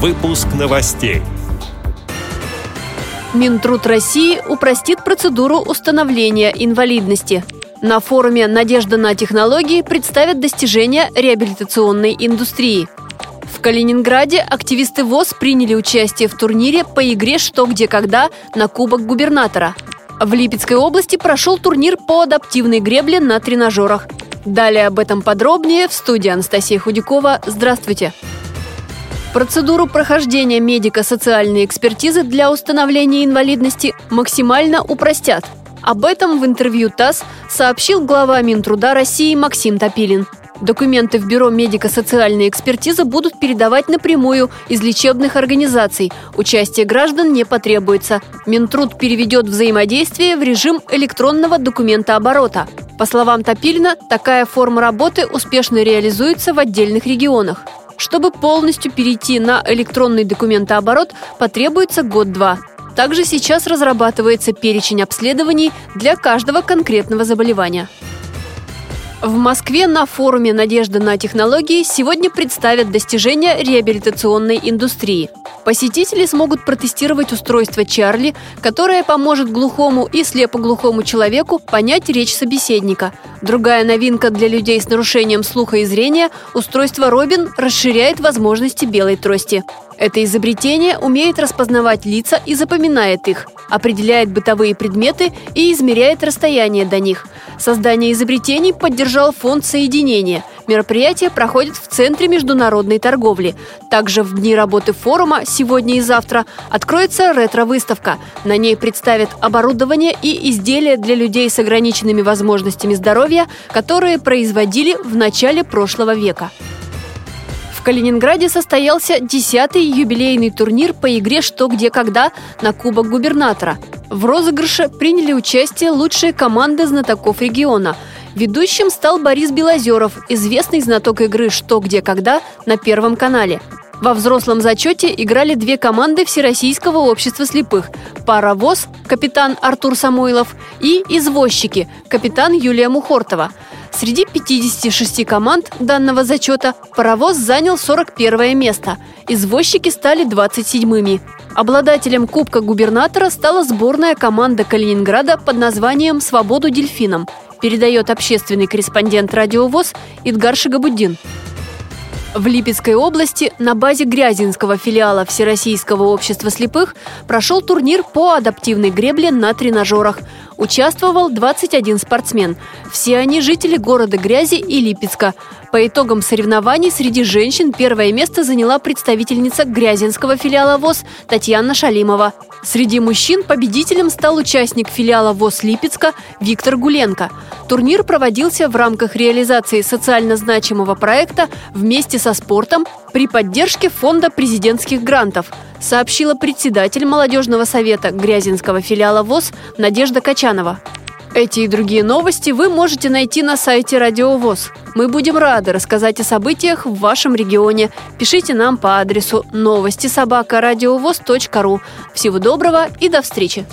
Выпуск новостей. Минтруд России упростит процедуру установления инвалидности. На форуме «Надежда на технологии» представят достижения реабилитационной индустрии. В Калининграде активисты ВОЗ приняли участие в турнире по игре «Что, где, когда» на Кубок губернатора. В Липецкой области прошел турнир по адаптивной гребле на тренажерах. Далее об этом подробнее в студии Анастасия Худякова. Здравствуйте! Процедуру прохождения медико-социальной экспертизы для установления инвалидности максимально упростят. Об этом в интервью ТАСС сообщил глава Минтруда России Максим Топилин. Документы в Бюро медико-социальной экспертизы будут передавать напрямую из лечебных организаций. Участие граждан не потребуется. Минтруд переведет взаимодействие в режим электронного документооборота. По словам Топилина, такая форма работы успешно реализуется в отдельных регионах. Чтобы полностью перейти на электронный документооборот, потребуется год-два. Также сейчас разрабатывается перечень обследований для каждого конкретного заболевания. В Москве на форуме «Надежда на технологии» сегодня представят достижения реабилитационной индустрии. Посетители смогут протестировать устройство Чарли, которое поможет глухому и слепоглухому человеку понять речь собеседника. Другая новинка для людей с нарушением слуха и зрения – устройство Робин расширяет возможности белой трости. Это изобретение умеет распознавать лица и запоминает их, определяет бытовые предметы и измеряет расстояние до них. Создание изобретений поддержал фонд соединения. Мероприятие проходит в Центре международной торговли. Также в дни работы форума сегодня и завтра откроется ретро-выставка. На ней представят оборудование и изделия для людей с ограниченными возможностями здоровья, которые производили в начале прошлого века. Калининграде состоялся 10-й юбилейный турнир по игре «Что, где, когда» на Кубок губернатора. В розыгрыше приняли участие лучшие команды знатоков региона. Ведущим стал Борис Белозеров, известный знаток игры «Что, где, когда» на Первом канале. Во взрослом зачете играли две команды Всероссийского общества слепых – «Паровоз» капитан Артур Самойлов и «Извозчики» капитан Юлия Мухортова – Среди 56 команд данного зачета паровоз занял 41 место. Извозчики стали 27-ми. Обладателем Кубка губернатора стала сборная команда Калининграда под названием «Свободу дельфинам», передает общественный корреспондент радиовоз Идгар Шигабуддин. В Липецкой области на базе Грязинского филиала Всероссийского общества слепых прошел турнир по адаптивной гребле на тренажерах. Участвовал 21 спортсмен. Все они жители города Грязи и Липецка. По итогам соревнований среди женщин первое место заняла представительница Грязинского филиала ВОЗ Татьяна Шалимова. Среди мужчин победителем стал участник филиала ВОЗ Липецка Виктор Гуленко. Турнир проводился в рамках реализации социально значимого проекта «Вместе со спортом» при поддержке Фонда президентских грантов, сообщила председатель молодежного совета Грязинского филиала ВОЗ Надежда Качанова. Эти и другие новости вы можете найти на сайте Радио ВОЗ. Мы будем рады рассказать о событиях в вашем регионе. Пишите нам по адресу новости собака ру. Всего доброго и до встречи!